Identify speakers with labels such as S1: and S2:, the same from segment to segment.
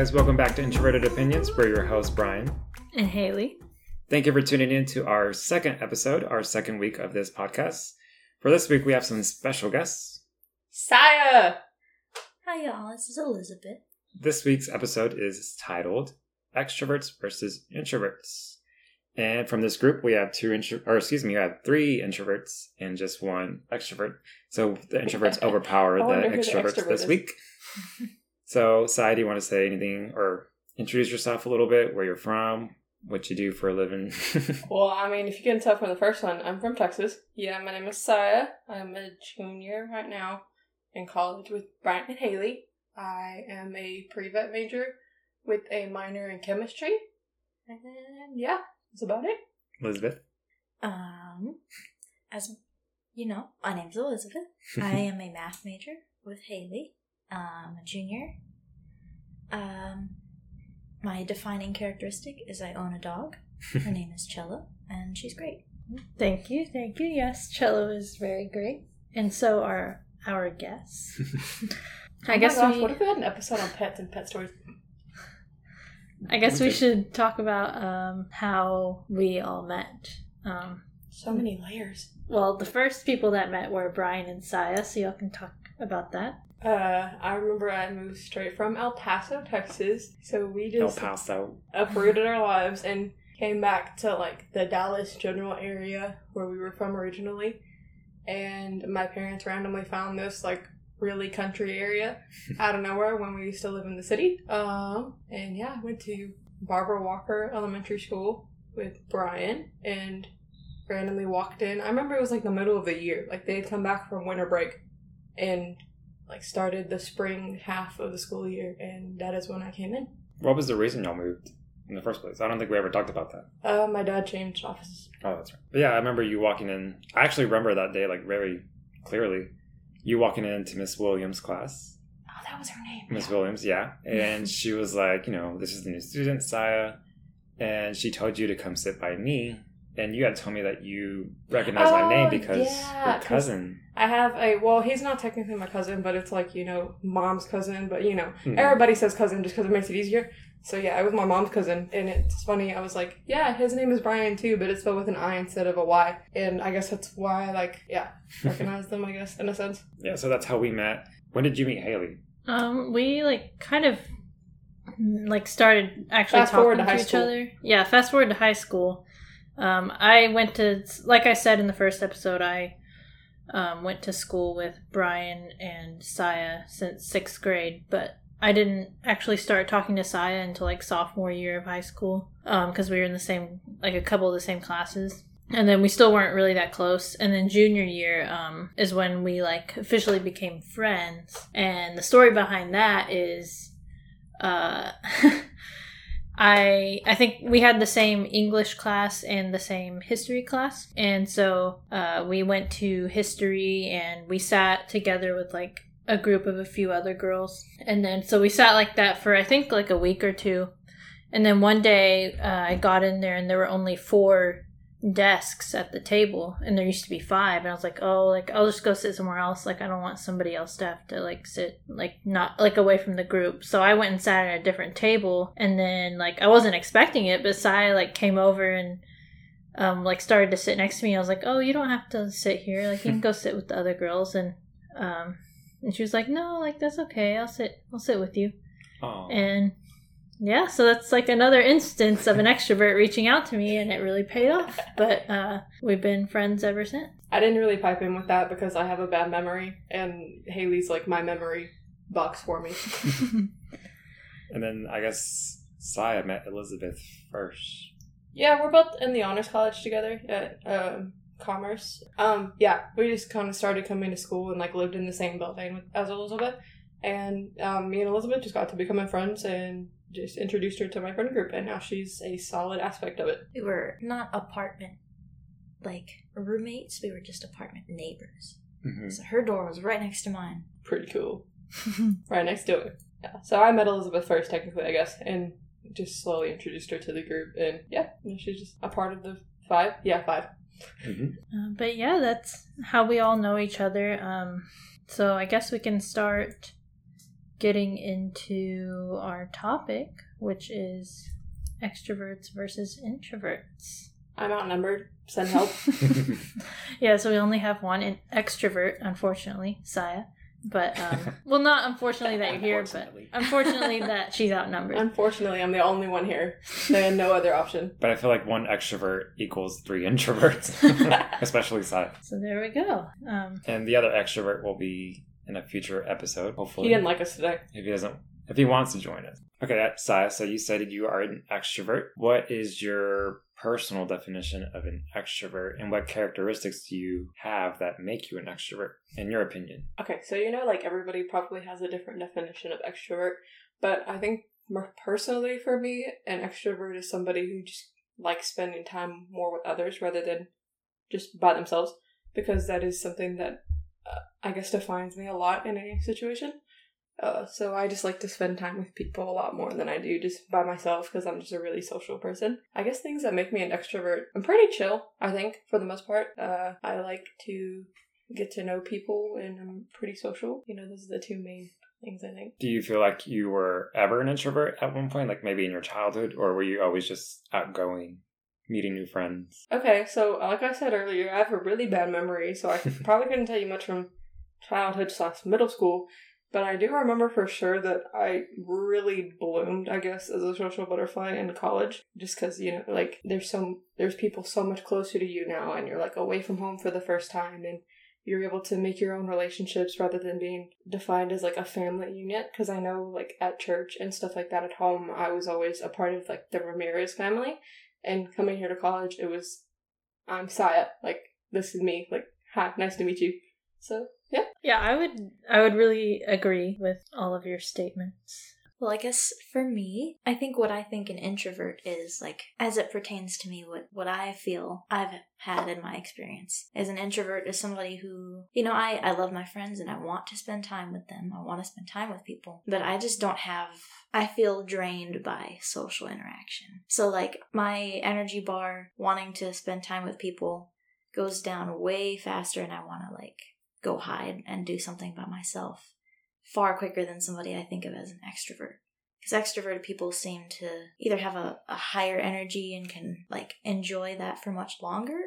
S1: guys, welcome back to Introverted Opinions. We're your host, Brian.
S2: And Haley.
S1: Thank you for tuning in to our second episode, our second week of this podcast. For this week, we have some special guests.
S3: Saya!
S2: Hi, y'all. This is Elizabeth.
S1: This week's episode is titled Extroverts versus Introverts. And from this group, we have two intro, or excuse me, we have three introverts and just one extrovert. So the introverts overpower the
S3: wonder who the
S1: extroverts
S3: extrovert
S1: this
S3: is.
S1: week. so, Sai, do you want to say anything or introduce yourself a little bit, where you're from, what you do for a living?
S3: Well, I mean, if you can tell from the first one, I'm from Texas. Yeah, my name is Saya. I'm a junior right now in college with Brian and Haley. I am a pre-vet major with a minor in chemistry. And yeah, that's about it.
S1: Elizabeth?
S2: Um, as you know, my name's Elizabeth. I am a math major with Haley. Um, a junior. Um, my defining characteristic is I own a dog. Her name is Cello, and she's great.
S4: Thank you, thank you. Yes, cello is very great, and so are our guests. I
S3: Oh
S4: guess
S3: gosh,
S4: we.
S3: what if we had an episode on pets and pet stories?
S4: I guess we should talk about um, how we all met. Um,
S3: So many layers.
S4: well, the first people that met were Brian and Saya, so y'all can talk about that.
S3: Uh, I remember I moved straight from El Paso, Texas. So we
S1: El
S3: just
S1: Paso.
S3: uprooted our lives and came back to like the Dallas general area where we were from originally. And my parents randomly found this like really country area out of nowhere when we used to live in the city. Um, and yeah, I went to Barbara Walker Elementary School with Brian and randomly walked in. I remember it was like the middle of the year. Like they had come back from winter break and like started the spring half of the school year and that is when I came in.
S1: What was the reason y'all moved in the first place? I don't think we ever talked about that.
S3: Uh, my dad changed offices.
S1: Oh, that's right. But yeah, I remember you walking in. I actually remember that day like very clearly. You walking into Miss Williams' class.
S3: Oh, that was her name.
S1: Miss
S3: Yeah.
S1: Williams, yeah. And she was like, you know, this is the new student, Saya. And she told you to come sit by me. And you had told me that you recognize my
S3: Oh,
S1: name because
S3: yeah,
S1: your
S3: 'cause-
S1: cousin.
S3: I have a well, he's not technically my cousin, but it's like you know, mom's cousin. But you know,
S1: Hmm.
S3: everybody says cousin just because it makes it easier. So yeah, it was my mom's cousin, and it's funny. I was like, yeah, his name is Brian too, but it's spelled with an I instead of a Y, and I guess that's why I like yeah recognize them. I guess in a sense.
S1: Yeah, so that's how we met. When did you meet Haley?
S4: Um, we like kind of like started actually
S3: Fast
S4: talking
S3: to
S4: to, each
S3: school.
S4: other. Yeah, fast forward to high school. Um, I went to like I said in the first episode, I um, went to school with Brian and Saya since sixth grade, but I didn't actually start talking to Saya until like sophomore year of high school because we were in the same like a couple of the same classes. And then we still weren't really that close. And then junior year um, is when we like officially became friends. And the story behind that is, uh, I I think we had the same English class and the same history class, and so uh, we went to history and we sat together with like a group of a few other girls, and then so we sat like that for I think like a week or two, and then one day uh, I got in there and there were only four desks at the table and there used to be five and i was like oh like i'll just go sit somewhere else like i don't want somebody else to have to like sit like not like away from the group. So i went and sat at a different table and then like i wasn't expecting it but Sai like came over and um like started to sit next to me. I was like oh you don't have to sit here. Like you can go sit with the other girls. And um and she was like no like that's okay. I'll sit i'll sit with you.
S1: Oh,
S4: and yeah, so that's like another instance of an extrovert reaching out to me, and it really paid off. But uh, we've been friends ever since.
S3: I didn't really pipe in with that because I have a bad memory, and Haley's like my memory box for me.
S1: and then I guess Saya met Elizabeth first.
S3: Yeah, we're both in the honors college together at um, Commerce. Um, yeah, we just kind of started coming to school and like lived in the same building with, as Elizabeth, and um, me and Elizabeth just got to becoming friends and just introduced her to my friend group, and now she's a solid aspect of it.
S2: We were not apartment like roommates, we were just apartment neighbors.
S1: hmm
S2: So her door was right next to mine.
S3: Pretty cool, right next to it. Yeah, so I met Elizabeth first, technically, I guess, and just slowly introduced her to the group, and yeah, she's just a part of the five. Yeah, five.
S1: hmm
S4: Uh, but yeah, that's how we all know each other. Um, so I guess we can start getting into our topic, which is extroverts versus introverts.
S3: I'm outnumbered. Send help.
S4: yeah, so we only have one in- extrovert, unfortunately, Saya. But, um, well, not unfortunately that you're here, but
S1: Unfortunately.
S4: unfortunately that she's outnumbered.
S3: Unfortunately, I'm the only one here. They had no other option.
S1: But I feel like one extrovert equals three introverts, especially Sai.
S4: So there we go. Um,
S1: And the other extrovert will be in a future episode, hopefully.
S3: He didn't like us today.
S1: if he doesn't, if he wants to join us. Okay, that's Sai. So you said you are an extrovert. What is your personal definition of an extrovert, and what characteristics do you have that make you an extrovert, in your opinion?
S3: Okay, so you know, like everybody probably has a different definition of extrovert, but I think personally for me, an extrovert is somebody who just likes spending time more with others rather than just by themselves, because that is something that uh, I guess defines me a lot in any situation. Uh, so I just like to spend time with people a lot more than I do just by myself because I'm just a really social person. I guess things that make me an extrovert, I'm pretty chill, I think, for the most part. Uh, I like to get to know people and I'm pretty social. You know, those are the two main things I think.
S1: Do you feel like you were ever an introvert at one point, like maybe in your childhood, or were you always just outgoing, meeting new friends?
S3: Okay, so uh, like I said earlier, I have a really bad memory, so I probably couldn't tell you much from childhood slash middle school. But I do remember for sure that I really bloomed, I guess, as a social butterfly in college, just because you know, like there's some there's people so much closer to you now, and you're like away from home for the first time, and you're able to make your own relationships rather than being defined as like a family unit. Because I know, like at church and stuff like that at home, I was always a part of like the Ramirez family, and coming here to college, it was I'm Saya, like this is me, like hi, nice to meet you. So yeah.
S4: yeah, I would I would really agree with all of your statements.
S2: Well, I guess for me, I think what I think an introvert is, like, as it pertains to me, what, what I feel I've had in my experience as an introvert is somebody who, you know, I, I love my friends and I want to spend time with them. I want to spend time with people, but I just don't have, I feel drained by social interaction. So, like, my energy bar wanting to spend time with people goes down way faster and I want to, like, go hide and do something by myself far quicker than somebody I think of as an extrovert. Because extroverted people seem to either have a, a higher energy and can like enjoy that for much longer,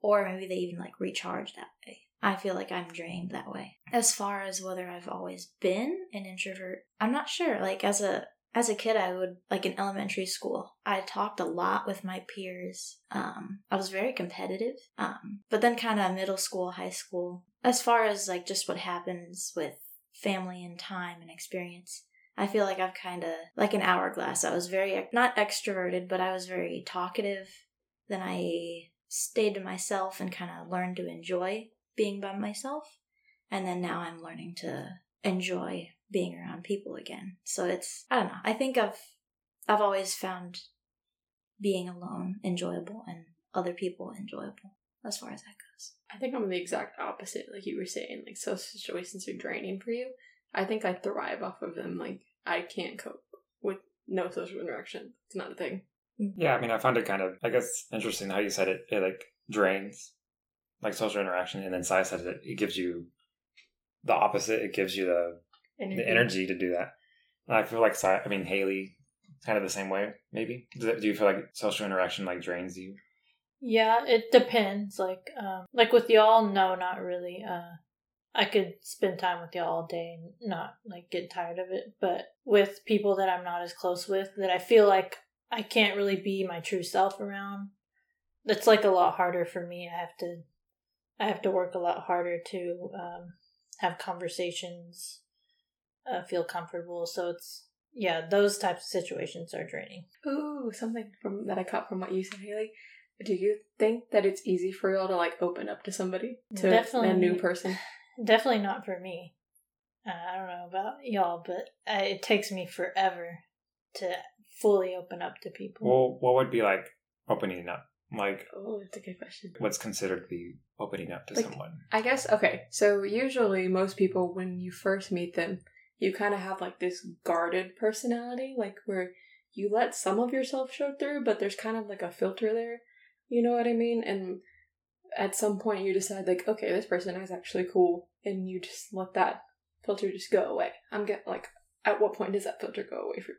S2: or maybe they even like recharge that way. I feel like I'm drained that way. As far as whether I've always been an introvert, I'm not sure. Like as a as a kid, I would like in elementary school. I talked a lot with my peers. Um, I was very competitive. Um, but then kind of middle school, high school. As far as like just what happens with family and time and experience. I feel like I've kind of like an hourglass. I was very not extroverted, but I was very talkative. Then I stayed to myself and kind of learned to enjoy being by myself. And then now I'm learning to enjoy being around people again. So it's I don't know. I think I've I've always found being alone enjoyable and other people enjoyable as far as that goes.
S3: I think I'm the exact opposite, like you were saying. Like social situations are draining for you. I think I thrive off of them. Like I can't cope with no social interaction. It's not a thing.
S1: Yeah, I mean, I found it kind of, I guess, interesting how you said it. It like drains, like social interaction, and then Sai said it. It gives you the opposite. It gives you the the energy to do that. And I feel like Sai, I mean Haley, kind of the same way. Maybe do do you feel like social interaction like drains you?
S4: Yeah, it depends. Like, um, like with y'all, no, not really. Uh, I could spend time with y'all all day and not like get tired of it. But with people that I'm not as close with, that I feel like I can't really be my true self around, that's like a lot harder for me. I have to, I have to work a lot harder to um, have conversations, uh, feel comfortable. So it's yeah, those types of situations are draining.
S3: Ooh, something from that I caught from what you said, Haley. Do you think that it's easy for y'all to like open up to somebody, to
S4: Definitely.
S3: a new person?
S4: Definitely not for me. Uh, I don't know about y'all, but uh, it takes me forever to fully open up to people.
S1: Well, what would be like opening up? Like,
S3: Oh, that's a good question.
S1: what's considered the opening up to
S3: Like-
S1: someone?
S3: I guess okay. So usually, most people when you first meet them, you kind of have like this guarded personality, like where you let some of yourself show through, but there's kind of like a filter there. You know what I mean? And at some point, you decide like, okay, this person is actually cool, and you just let that filter just go away. I'm get like at what point does that filter go away for you?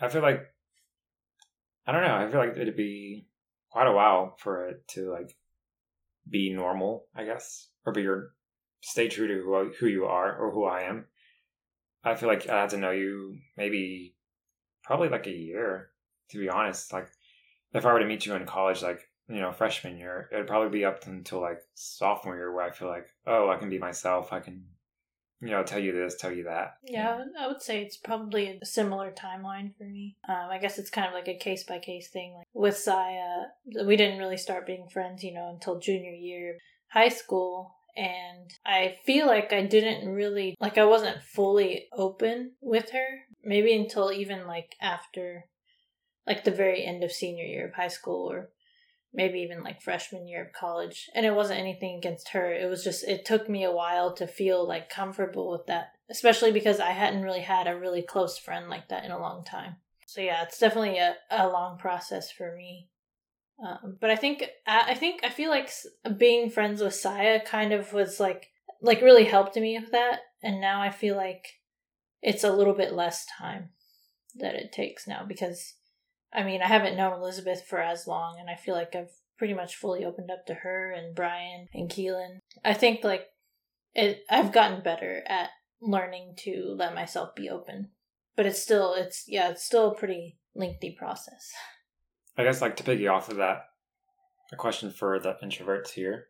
S1: I feel like I don't know. I feel like it'd be quite a while for it to like be normal, I guess, or be your stay true to who who you are or who I am. I feel like I had to know you maybe probably like a year to be honest. Like if I were to meet you in college, like you know freshman year, it'd probably be up until like sophomore year where I feel like oh I can be myself. I can you know tell you this, tell you that.
S4: Yeah, I would- I would say it's probably a similar timeline for me. Um, I guess it's kind of like a case by case thing. Like with Saya, we didn't really start being friends, you know, until junior year high school. And I feel like I didn't really, like, I wasn't fully open with her. Maybe until even like after, like, the very end of senior year of high school or maybe even like freshman year of college. And it wasn't anything against her. It was just, it took me a while to feel like comfortable with that, especially because I hadn't really had a really close friend like that in a long time. So yeah, it's definitely a, a long process for me. Um, but I think, I think, I feel like being friends with Saya kind of was like, like really helped me with that. And now I feel like it's a little bit less time that it takes now because I mean, I haven't known Elizabeth for as long, and I feel like I've pretty much fully opened up to her and Brian and Keelan. I think like it, I've gotten better at learning to let myself be open, but it's still, it's yeah, it's still a pretty lengthy process.
S1: I guess like to piggy off of that, a question for the introverts here.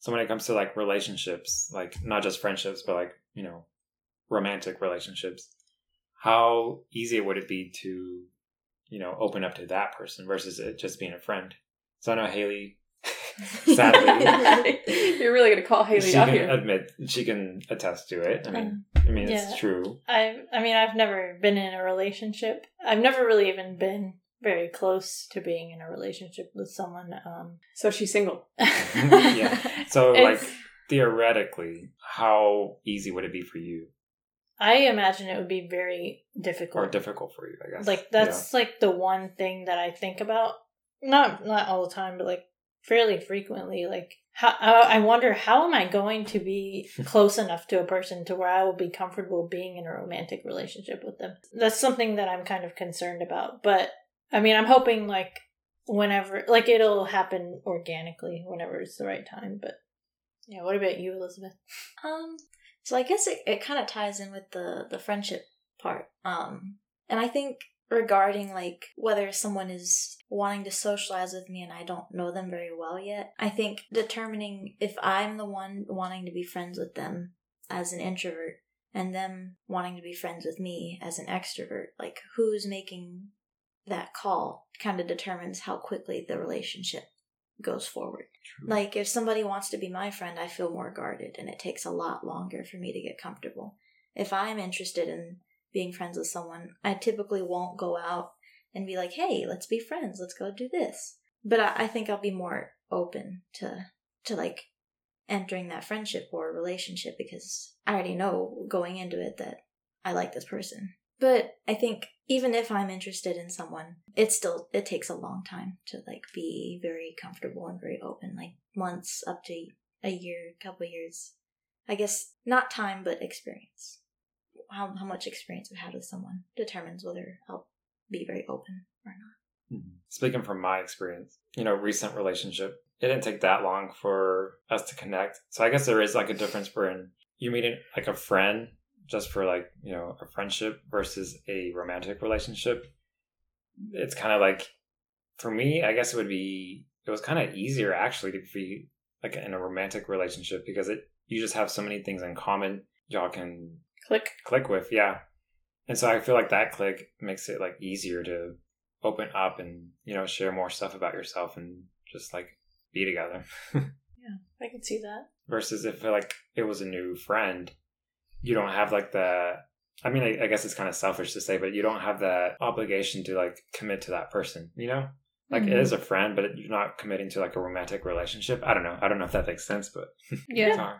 S1: So when it comes to like relationships, like not just friendships, but like, you know, romantic relationships, how easy would it be to, you know, open up to that person versus it just being a friend? So I know Haley, sadly,
S3: You're really gonna call Haley
S1: she
S3: out
S1: can
S3: here.
S1: admit, she can attest to it. I mean,
S4: Um,
S1: I mean,
S4: yeah.
S1: it's true.
S4: I, I mean, I've never been in a relationship. I've never really even been very close to being in a relationship with someone. Um,
S3: so she's single.
S1: Yeah. So
S4: It's-
S1: like theoretically, how easy would it be for you
S4: I imagine it would be very difficult.
S1: or difficult for you? I guess.
S4: like that's like the one thing that I think about. Not not all the time, but like fairly frequently. Like how I I wonder how am I going to be close enough to a person to where I will be comfortable being in a romantic relationship with them. That's something that I'm kind of concerned about. But I mean, I'm hoping like whenever like it'll happen organically whenever it's the right time. But yeah, what about you, Elizabeth?
S2: Um, so I guess it, it kind of ties in with the the friendship part. Um, and I think regarding like whether someone is wanting to socialize with me and I don't know them very well yet, I think determining if I'm the one wanting to be friends with them as an introvert and them wanting to be friends with me as an extrovert, like who's making that call kind of determines how quickly the relationship goes forward.
S1: True.
S2: Like if somebody wants to be my friend, I feel more guarded and it takes a lot longer for me to get comfortable. If I'm interested in being friends with someone, I typically won't go out and be like, "Hey, let's be friends. Let's go do this." But I, I think I'll be more open to to like entering that friendship or relationship because I already know going into it that I like this person. But I think even if I'm interested in someone, it still it takes a long time to like be very comfortable and very open, like months up to a year, couple years. I guess not time but experience. How how much experience I've had with someone determines whether I'll be very open or not.
S1: Mhm. Speaking from my experience, you know, recent relationship, it didn't take that long for us to connect. So I guess there is like a difference when you meeting like a friend just for like, you know, a friendship versus a romantic relationship. It's kind of like, for me, I guess it would be, it was kind of easier actually to be like in a romantic relationship because it, you just have so many things in common y'all can
S3: Click.
S1: click with yeah and so i feel like that click makes it like easier to open up and you know share more stuff about yourself and just like be together Yeah.
S4: I can see that.
S1: versus if like it was a new friend you don't have like the i mean i, I guess it's kind of selfish to say but you don't have that obligation to like commit to that person you know like it
S4: Mhm.
S1: is a friend but you're not committing to like a romantic relationship i don't know i don't know if that makes sense but
S4: Yeah.
S1: that's how,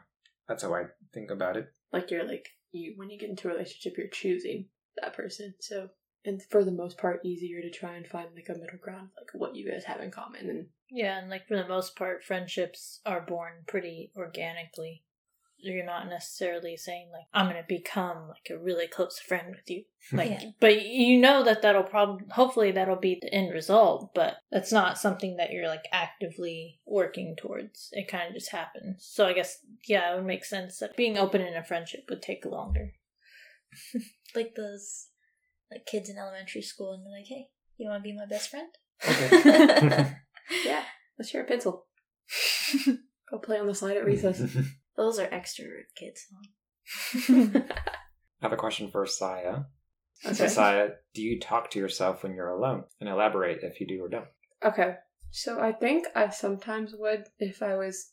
S1: that's how i think about it
S3: Like you're like you when you get into a relationship, you're choosing that person. So and for the most part, easier to try and find like a middle ground, like what you guys have in common. And
S4: Yeah, and like for the most part, friendships are born pretty organically. You're not necessarily saying like I'm gonna become like a really close friend with you. Like,
S2: Yeah.
S4: but you know that that'll probably hopefully that'll be the end result. But that's not something that you're like actively working towards. It kind of just happens. So I guess yeah, it would make sense that being open in a friendship would take longer.
S2: Like those like kids in elementary school and they're like, Hey, you wanna be my best friend?
S1: Okay.
S3: Yeah, let's share a pencil. Go play on the slide at recess.
S2: Those are extrovert kids.
S1: I have a question for Saya. So,
S3: Okay.
S1: Saya, do you talk to yourself when you're alone? And elaborate if you do or don't.
S3: Okay. So I think I sometimes would if I was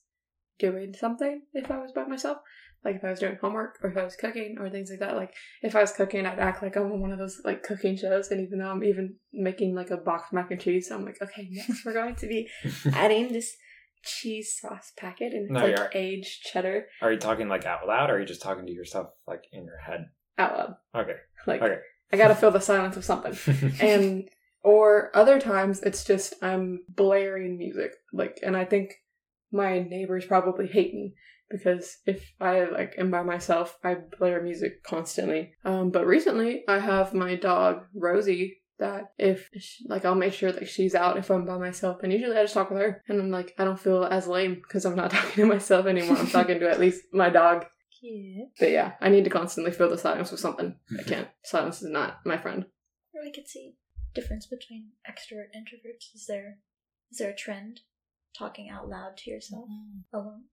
S3: doing something, if I was by myself. Like if I was doing homework or if I was cooking or things like that. Like if I was cooking, I'd act like I'm on one of those like cooking shows. And even though I'm even making like a box mac and cheese, I'm like, okay, next we're going to be adding this cheese sauce packet and it's
S1: No,
S3: like aged cheddar
S1: Are you talking like out loud or are you just talking to yourself like in your head?
S3: out loud.
S1: Okay.
S3: Like
S1: Okay.
S3: I gotta fill the silence with something. and or other times it's just I'm blaring music like and I think my neighbors probably hate me because if I like am by myself I blare music constantly um but recently I have my dog Rosie that if sh like I'll make sure that she's out if I'm by myself and usually I just talk with her and I'm like I don't feel as lame because I'm not talking to myself anymore I'm talking to at least my dog
S4: Cute.
S3: but yeah I need to constantly fill the silence with something I can't silence is not my friend
S2: Or we could see difference between extrovert introverts. Is there is there a trend? Talking out loud to yourself alone?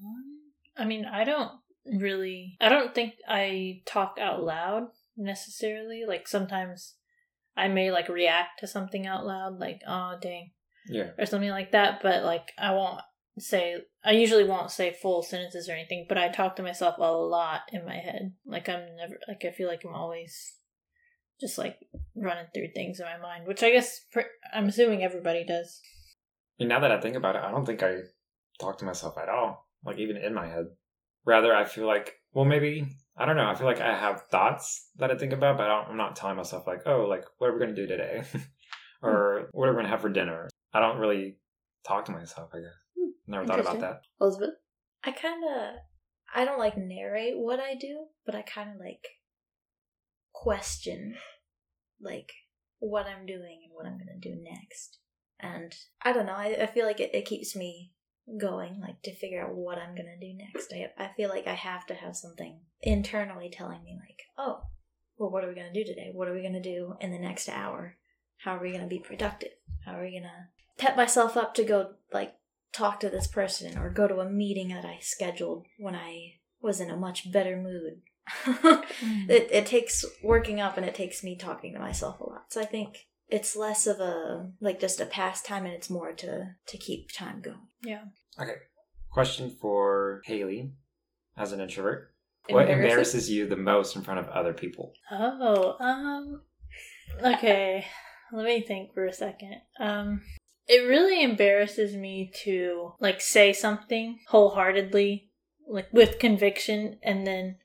S4: Um, I mean, I don't really. I don't think I talk out loud necessarily. Like sometimes I may like react to something out loud, like "oh dang"
S1: yeah.
S4: or something like that. But like I won't say. I usually won't say full sentences or anything. But I talk to myself a lot in my head. Like I'm never. Like I feel like I'm always just like running through things in my mind, which I guess pr- I'm assuming everybody does.
S1: And now that I think about it, I don't think I talk to myself at all. Like even in my head. Rather, I feel like, well, maybe I don't know. I feel like I have thoughts that I think about, but I don't, I'm not telling myself like, oh, like what are we gonna do today, or what are we gonna have for dinner. I don't really talk to myself. I guess never thought about that.
S3: Elizabeth
S2: I kind of I don't like narrate what I do, but I kind of like question like what I'm doing and what I'm gonna do next. And I don't know. I, I feel like it, it keeps me going, like to figure out what I'm gonna do next. I I feel like I have to have something internally telling me like, oh, well, what are we gonna do today? What are we gonna do in the next hour? How are we gonna be productive? How are we gonna pep myself up to go like talk to this person or go to a meeting that I scheduled when I was in a much better mood. Mm. it, it takes working up and it takes me talking to myself a lot. So I think it's less of a like just a pastime and it's more to to keep time going.
S4: Yeah.
S1: Okay. Question for Haley, as an introvert. What embarrasses you the most in front of other people?
S4: Oh, um, okay. Let me think for a second. Um, it really embarrasses me to like say something wholeheartedly, like with conviction, and then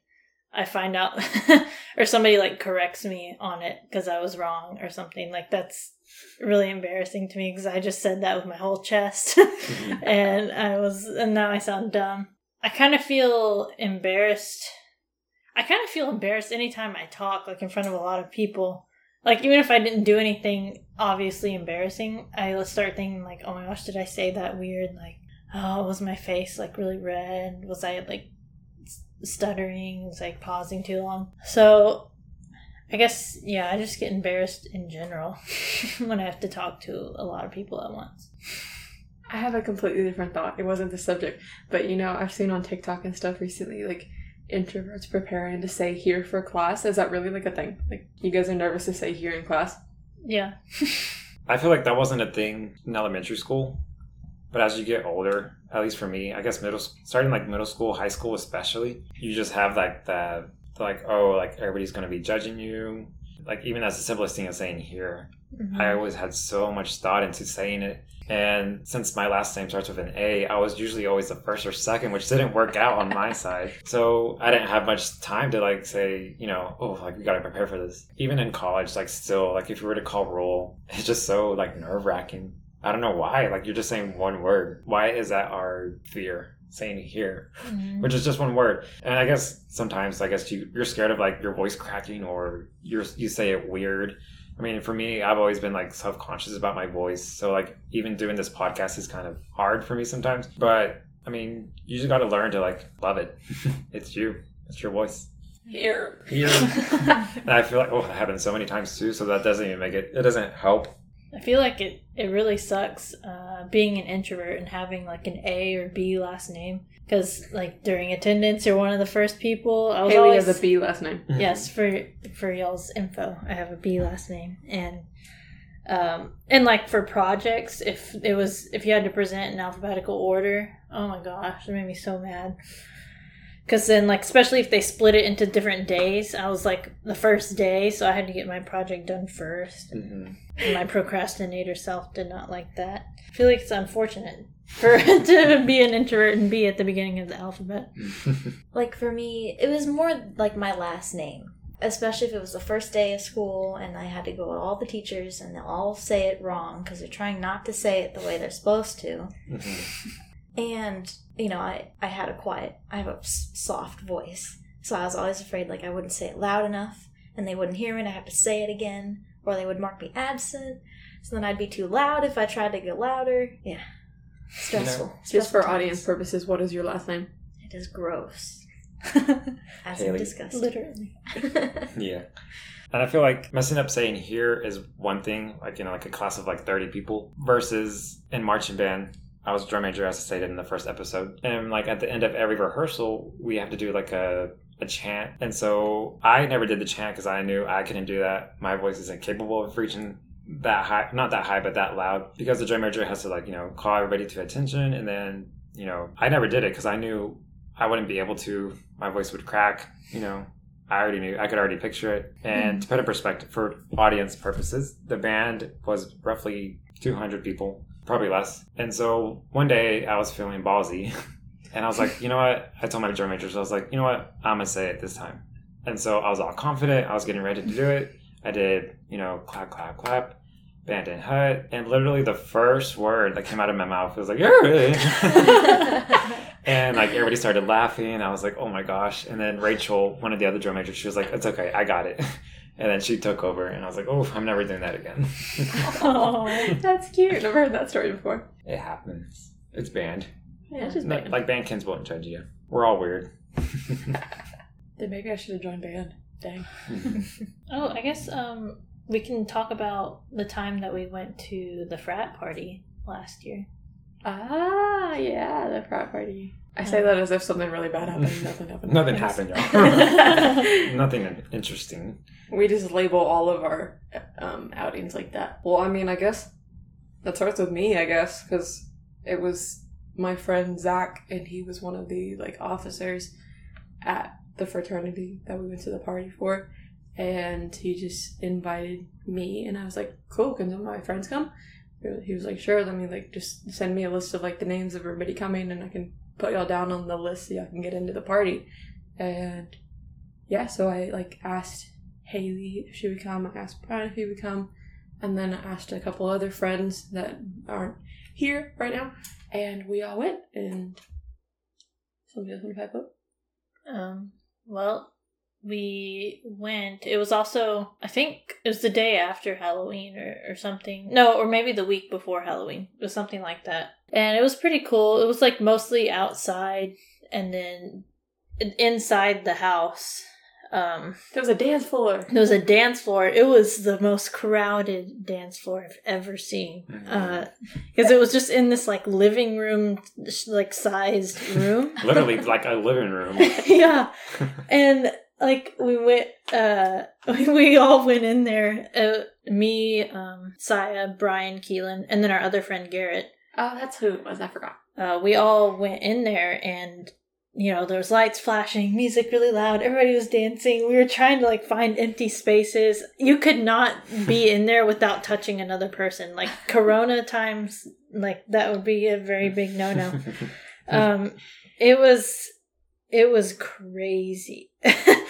S4: I find out, or somebody like corrects me on it because I was wrong or something. Like that's really embarrassing to me because I just said that with my whole chest, and I was, and now I sound dumb. I kind of feel embarrassed. I kind of feel embarrassed anytime I talk, like in front of a lot of people. Like even if I didn't do anything obviously embarrassing, I start thinking like, "Oh my gosh, did I say that weird?" Like, oh, was my face like really red? Was I like stuttering? Was I pausing too long? So, I guess yeah, I just get embarrassed in general when I have to talk to a lot of people at once.
S3: I have a completely different thought. It wasn't the subject, but you know, I've seen on TikTok and stuff recently, like introverts preparing to say here for class. Is that really like a thing? Like, you guys are nervous to say here in class?
S4: Yeah.
S1: I feel like that wasn't a thing in elementary school, but as you get older, at least for me, I guess middle, starting like middle school, high school especially, you just have like the like oh like everybody's gonna be judging you. Like even as the simplest thing as saying here, I mm-hmm. always had so much thought into saying it. And since my last name starts with an A, I was usually always the first or second, which didn't work out on my side. So I didn't have much time to like say, you know, oh, like we gotta prepare for this. Even in college, like still, like if you were to call roll, it's just so like nerve wracking. I don't know why. Like you're just saying one word. Why is that our fear? saying here,
S4: Mhm.
S1: which is just one word. And I guess sometimes, I guess you you're scared of like your voice cracking or you're you say it weird. I mean, for me, I've always been like self conscious about my voice, so like even doing this podcast is kind of hard for me sometimes. But I mean, you just got to learn to like love it. it's you. It's your voice.
S3: Here.
S1: Here. and I feel like oh, that happens so many times too. So that doesn't even make it. It doesn't help.
S4: I feel like it, it really sucks uh, being an introvert and having like an A or B last name. Because like during attendance, you're one of the first people. I was
S3: Haley
S4: always
S3: has a B last name.
S4: yes for for y'all's info. I have a B last name and um and like for projects, if it was if you had to present in alphabetical order, oh my gosh, it made me so mad. Because then, like, especially if they split it into different days, I was like the first day, so I had to get my project done first.
S1: Mhm.
S4: And my procrastinator self did not like that. I feel like it's unfortunate for to be an introvert and be at the beginning of the alphabet.
S2: Like for me, it was more like my last name. Especially if it was the first day of school and I had to go to all the teachers and they'll all say it wrong because they're trying not to say it the way they're supposed to.
S1: Mhm.
S2: And, you know, I, I had a quiet, I have a soft voice. So I was always afraid like I wouldn't say it loud enough and they wouldn't hear me and I have to say it again or they would mark me absent. So then I'd be too loud if I tried to get louder. Yeah. Stressful.
S3: Just
S2: Stressful
S3: for audience purposes, what is your last name?
S2: It is gross. As
S1: Haley.
S2: in disgusting.
S4: Literally.
S1: Yeah. And I feel like messing up saying here is one thing, like, you know, like a class of like 30 people versus in marching band. I was drum major, as I stated in the first episode. And like at the end of every rehearsal, we have to do like a, a chant. And so I never did the chant because I knew I couldn't do that. My voice isn't capable of reaching that high, not that high, but that loud because the drum major has to like, you know, call everybody to attention. And then, you know, I never did it because I knew I wouldn't be able to. My voice would crack, you know, I already knew. I could already picture it. And to put in perspective, for audience purposes, the band was roughly 200 people, probably less. And so one day I was feeling ballsy, and I was like, you know what? I told my drum majors, I was like, you know what? I'm gonna say it this time. And so I was all confident. I was getting ready to do it. I did, you know, clap, clap, clap, band and hut, and literally the first word that came out of my mouth was like, yeah. And like everybody started laughing. I was like, oh my gosh. And then Rachel, one of the other drum majors, she was like, it's okay, I got it. And then she took over, and I was like, oh, I'm never doing that again.
S4: Oh,
S3: That's cute. Never heard that story before.
S1: it happens. It's band.
S4: yeah, just
S1: No, like band kids won't judge you. We're all weird.
S3: Then maybe I should have joined band. Dang.
S4: Oh, I guess um we can talk about the time that we went to the frat party last year.
S3: Ah, yeah, the frat party. I say that as if something really bad happened. Nothing happened.
S1: Nothing happened, y'all. Nothing interesting.
S3: We just label all of our um, outings like that. Well, I mean, I guess that starts with me, I guess, because it was my friend Zach, and he was one of the like officers at the fraternity that we went to the party for, and he just invited me, and I was like, "Cool, can some of my friends come?" He was like, "Sure, let me like just send me a list of like the names of everybody coming, and I can put y'all down on the list so y'all can get into the party." And yeah, so I like asked Haley if she would come. I asked Brian if he would come. And then I asked a couple other friends that aren't here right now. And we all went. And somebody else want to pipe up?
S4: Um, well, we went. It was also, I think, it was the day after Halloween or, or something. No, or maybe the week before Halloween. It was something like that. And it was pretty cool. It was like mostly outside and then inside the house. Um,
S3: There was a dance floor.
S4: there was a dance floor. It was the most crowded dance floor I've ever seen. Because it was just in this like living room, like sized room.
S1: Literally like a living room.
S4: yeah and like we went uh we all went in there uh, me um saya brian keelan and then our other friend garrett.
S3: Oh, that's who it was. I forgot.
S4: uh we all went in there and you know there was lights flashing music really loud everybody was dancing. We were trying to like find empty spaces. You could not be in there without touching another person. Like corona times like that would be a very big no-no. Um it was it was crazy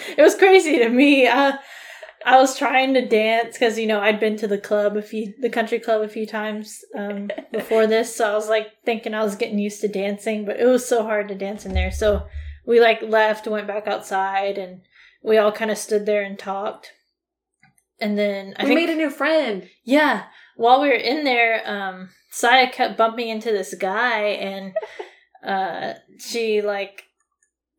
S4: it was crazy to me uh I was trying to dance because you know I'd been to the club a few, the country club a few times um, before this, so I was like thinking I was getting used to dancing, but it was so hard to dance in there. So we like left, went back outside, and we all kind of stood there and talked. And then I
S3: we
S4: think
S3: made a new friend.
S4: yeah, while we were in there, um, Saya kept bumping into this guy, and uh, she like,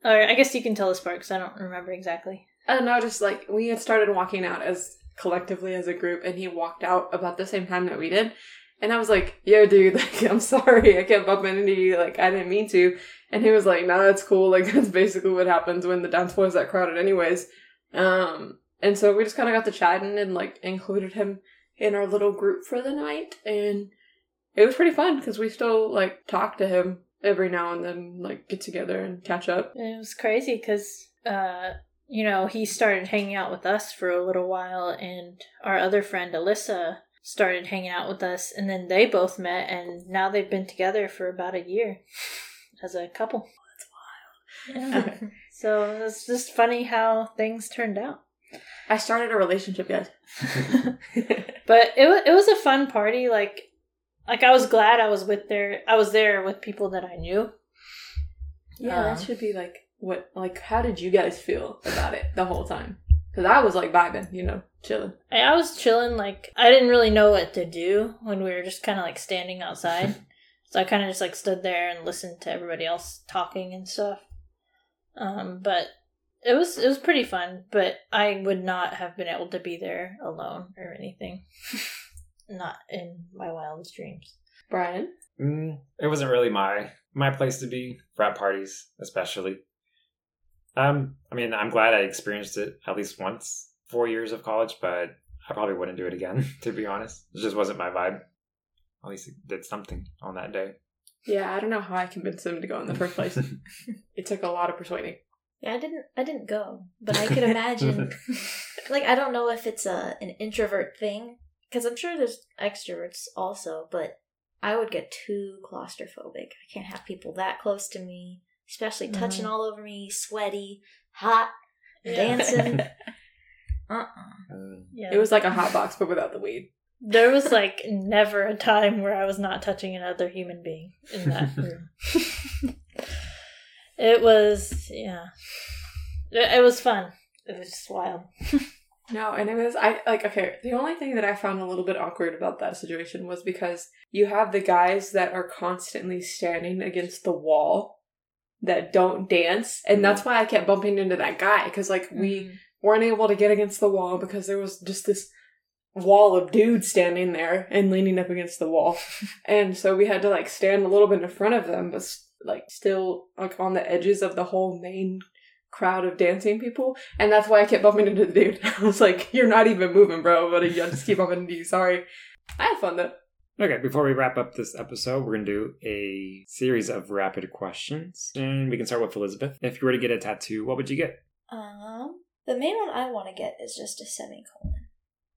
S4: or I guess you can tell this part because I don't remember exactly.
S3: I don't know, just like we had started walking out as collectively as a group, and he walked out about the same time that we did. And I was like, "Yo, dude, like, I'm sorry, I kept bumping into you. Like, I didn't mean to." And he was like, "No, that's cool. Like, that's basically what happens when the dance floor is that crowded, anyways." Um, and so we just kind of got to chatting and like included him in our little group for the night, and it was pretty fun because we still like talked to him every now and then, like get together and catch up.
S4: It was crazy because, uh, you know, he started hanging out with us for a little while, and our other friend Alyssa started hanging out with us, and then they both met, and now they've been together for about a year as a couple. That's wild. Yeah. so it's just funny how things turned out.
S3: I started a relationship, guys.
S4: But it it was a fun party. Like, like I was glad I was with there. I was there with people that I knew.
S3: Yeah,
S4: Um,
S3: that should be like what like how did you guys feel about it the whole time? Because I was like vibing, you know, chilling.
S4: I, I was chilling. Like I didn't really know what to do when we were just kind of like standing outside. so I kind of just like stood there and listened to everybody else talking and stuff. Um, but it was it was pretty fun. But I would not have been able to be there alone or anything. not in my wildest dreams.
S3: Brian,
S1: Mm, it wasn't really my my place to be. Frat parties, especially. Um, I mean, I'm glad I experienced it at least once, four years of college, but I probably wouldn't do it again. To be honest, it just wasn't my vibe. At least it did something on that day.
S3: yeah, I don't know how I convinced him to go in the first place. it took a lot of persuading.
S2: Yeah, I didn't. I didn't go, but I could imagine. like, I don't know if it's a an introvert thing because I'm sure there's extroverts also, but I would get too claustrophobic. I can't have people that close to me, especially touching all over me, sweaty, hot, dancing. Uh uh
S1: Um,
S4: Yeah,
S3: It was like a hot box, but without the weed.
S4: There was like never a time where I was not touching another human being in that room. it was, yeah. It, it was fun. It was just wild.
S3: No, and it was I like okay. The only thing that I found a little bit awkward about that situation was because you have the guys that are constantly standing against the wall that don't dance, and that's mm. why I kept bumping into that guy because like we mm-hmm. weren't able to get against the wall because there was just this wall of dudes standing there and leaning up against the wall, and so we had to like stand a little bit in front of them, but like still like on the edges of the whole main crowd of dancing people, and that's why I kept bumping into the dude. I was like, "You're not even moving, bro," but I just keep bumping into you. Sorry. I had fun though.
S1: Okay, before we wrap up this episode, we're going to do a series of rapid questions. And we can start with Elizabeth. If you were to get a tattoo, what would you get?
S2: Um, the main one I want to get is just a semicolon.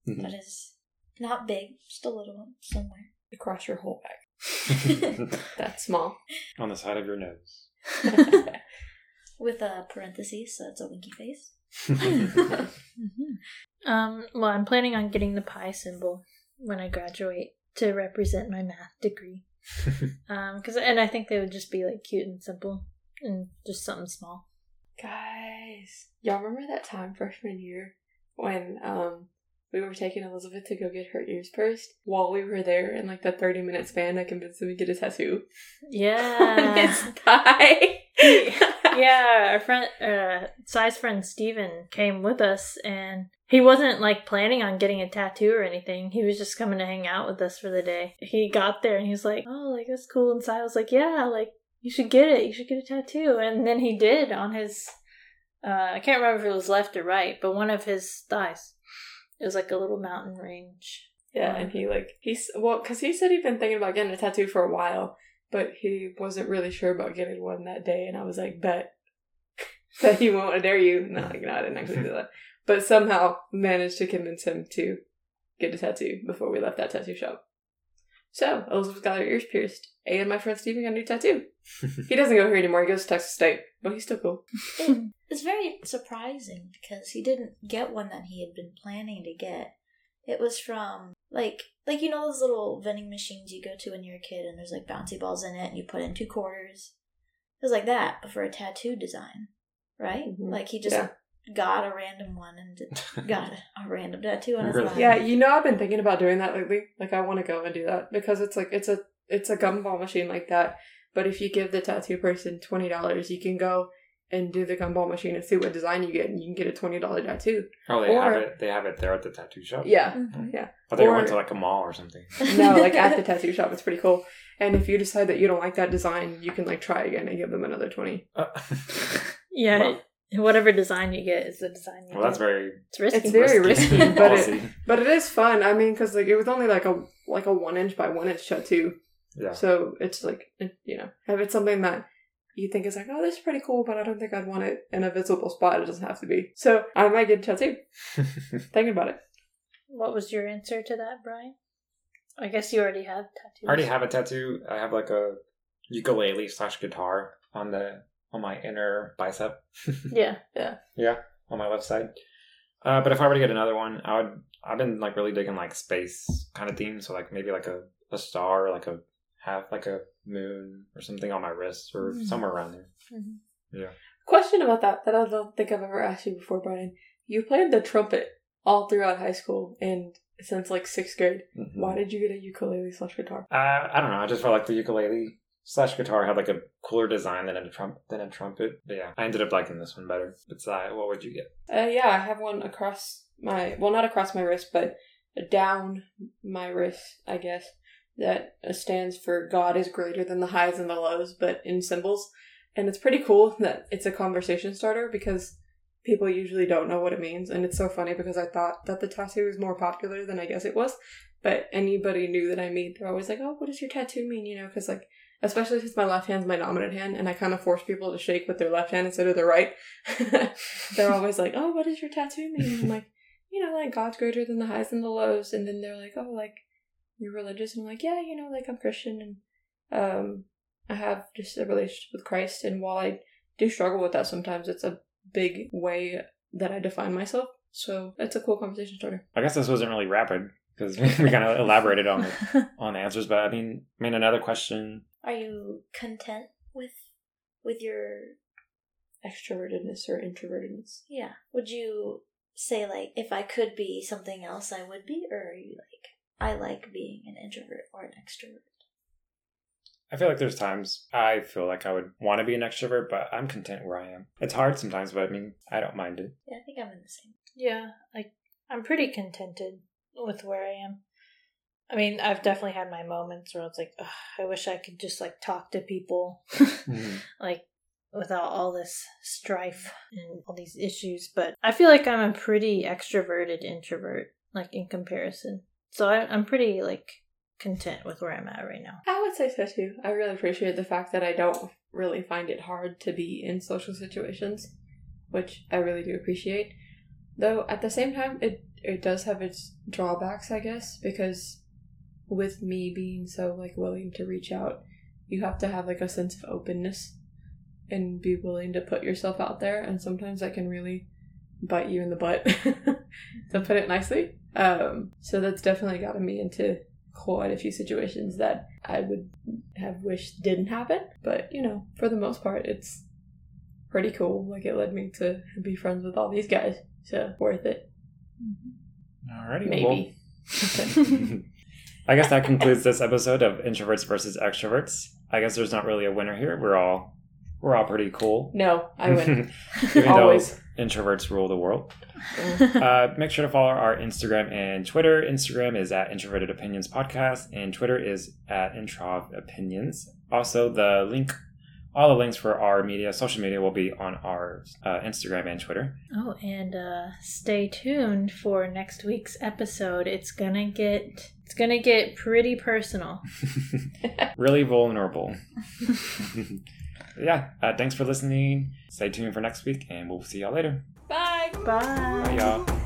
S1: Mhm.
S2: That is not big, just a little one somewhere.
S3: Across your whole back. That's small.
S1: On the side of your nose.
S2: With a parenthesis, so it's a winky face.
S4: Um, well, I'm planning on getting the pi symbol when I graduate to represent my math degree. um, cause, and I think they would just be like cute and simple and just something small.
S3: Guys, y'all remember that time freshman year when um we were taking Elizabeth to go get her ears pierced? While we were there in like the 30 minute span, I convinced him to get a tattoo. Yeah, on
S4: Yeah.
S3: his thigh.
S4: Yeah, our friend, uh, Sai's friend Steven came with us and he wasn't like planning on getting a tattoo or anything. He was just coming to hang out with us for the day. He got there and he was like, oh, like that's cool. And Sai was like, yeah, like you should get it. You should get a tattoo. And then he did on his, uh, I can't remember if it was left or right, but one of his thighs. It was like a little mountain range.
S3: Yeah, and he like he's well, cause he said he'd been thinking about getting a tattoo for a while, but he wasn't really sure about getting one that day. And I was like, bet that he won't. I dare you. No, like, no, I didn't actually do that. But somehow managed to convince him to get a tattoo before we left that tattoo shop. So Elizabeth got her ears pierced, and my friend Steven got a new tattoo. He doesn't go here anymore. He goes to Texas State, but he's still cool.
S2: It, it's very surprising because he didn't get one that he had been planning to get. It was from like like you know those little vending machines you go to when you're a kid and there's like bouncy balls in it and you put in two quarters. It was like that, but for a tattoo design, right?
S3: Mhm.
S2: Like he just
S3: Yeah.
S2: got a random one and got a random tattoo on his
S1: Really?
S3: Yeah, you know I've been thinking about doing that lately. Like I want to go and do that because it's like it's a it's a gumball machine like that. But if you give the tattoo person twenty dollars, you can go and do the gumball machine and see what design you get, and you can get a twenty dollar tattoo.
S1: oh, they have it. They have it there at the tattoo shop.
S3: Yeah,
S2: Mhm.
S3: yeah.
S1: I think I
S3: Or-
S1: went to like a mall or something.
S3: No, like at the tattoo shop, it's pretty cool. And if you decide that you don't like that design, you can like try again and give them another twenty.
S1: Uh,
S4: Yeah,
S1: Wow.
S4: whatever design you get is the design you
S1: well, that's very
S4: It's risky.
S3: It's very risky, but
S1: policy.
S3: it but it is fun. I mean, because like it was only like a like a one inch by one inch tattoo.
S1: yeah.
S3: So it's like, you know, if it's something that you think is like, oh, this is pretty cool, but I don't think I'd want it in a visible spot, it doesn't have to be. So I might get a tattoo. Thinking about it.
S4: What was your answer to that, Brian? I guess you already have tattoos.
S1: I already have a tattoo. I have like a ukulele slash guitar on the on my inner bicep.
S4: Yeah.
S1: Yeah, yeah, on my left side. Uh, but if I were to get another one, I would. I've been like really digging like space kind of theme, so like maybe like a a star, like a half like a moon or something on my wrist or
S4: Mhm.
S1: somewhere around there. Yeah.
S3: Question about that that I don't think I've ever asked you before, Brian. You played the trumpet all throughout high school and since like sixth grade.
S1: Mhm.
S3: Why did you get a ukulele slash guitar?
S1: Uh, I don't know. I just felt like the ukulele slash guitar had like a cooler design than a trump than a trumpet. But yeah, I ended up liking this one better. But uh, what would you get?
S3: Uh, yeah, I have one across my well, not across my wrist, but down my wrist, I guess. That uh, stands for God is greater than the highs and the lows, but in symbols. And it's pretty cool that it's a conversation starter because people usually don't know what it means. And it's so funny because I thought that the tattoo was more popular than I guess it was. But anybody knew that I meet, they're always like, "Oh, what does your tattoo mean?" You know, because like, especially since my left hand's my dominant hand, and I kind of force people to shake with their left hand instead of their right. they're always like, "Oh, what does your tattoo mean?" I'm like, "You know, like God's greater than the highs and the lows." And then they're like, "Oh, like you're religious?" And I'm like, "Yeah, you know, like I'm Christian and um, I have just a relationship with Christ. And while I do struggle with that sometimes, it's a big way that I define myself. So it's a cool conversation starter.
S1: I guess this wasn't really rapid because we kind of elaborated on the, on the answers. But I mean, I mean, another question.
S2: Are you content with with your
S3: Extrovertedness or introvertedness.
S2: yeah? Would you say like if I could be something else I would be, or are you like I like being an introvert or an extrovert?
S1: I feel like there's times I feel like I would want to be an extrovert, but I'm content where I am. It's hard sometimes, but I mean, I don't mind it.
S2: Yeah, I think I'm in the same.
S4: Yeah, like I'm pretty contented with where I am. I mean, I've definitely had my moments where it's like, I wish I could just like talk to people, mm-hmm. like without all this strife and all these issues. But I feel like I'm a pretty extroverted introvert, like in comparison. So I, I'm pretty like content with where I'm at right now.
S3: I would say so too. I really appreciate the fact that I don't really find it hard to be in social situations, which I really do appreciate. Though at the same time, it it does have its drawbacks, I guess, because with me being so like willing to reach out, you have to have like a sense of openness and be willing to put yourself out there, and sometimes that can really bite you in the butt, to put it nicely. Um, so that's definitely gotten me into quite a few situations that I would have wished didn't happen. But, you know, for the most part, it's pretty cool. Like, it led me to be friends with all these guys. So, worth it.
S1: Alrighty,
S3: Maybe.
S1: well, I guess that concludes this episode of introverts versus extroverts. I guess there's not really a winner here. We're all we're all pretty cool.
S3: No, I win.
S1: Even
S3: Always.
S1: though introverts rule the world. uh, make sure to follow our Instagram and Twitter. Instagram is at Introverted Opinions Podcast, and Twitter is at Introv Opinions. Also, the link, all the links for our media, social media, will be on our uh, Instagram and Twitter.
S4: Oh, and uh, stay tuned for next week's episode. It's gonna get it's gonna get pretty personal.
S1: really vulnerable. Yeah, uh, thanks for listening. Stay tuned for next week, and we'll see y'all later.
S3: Bye.
S4: Bye.
S1: Bye, y'all.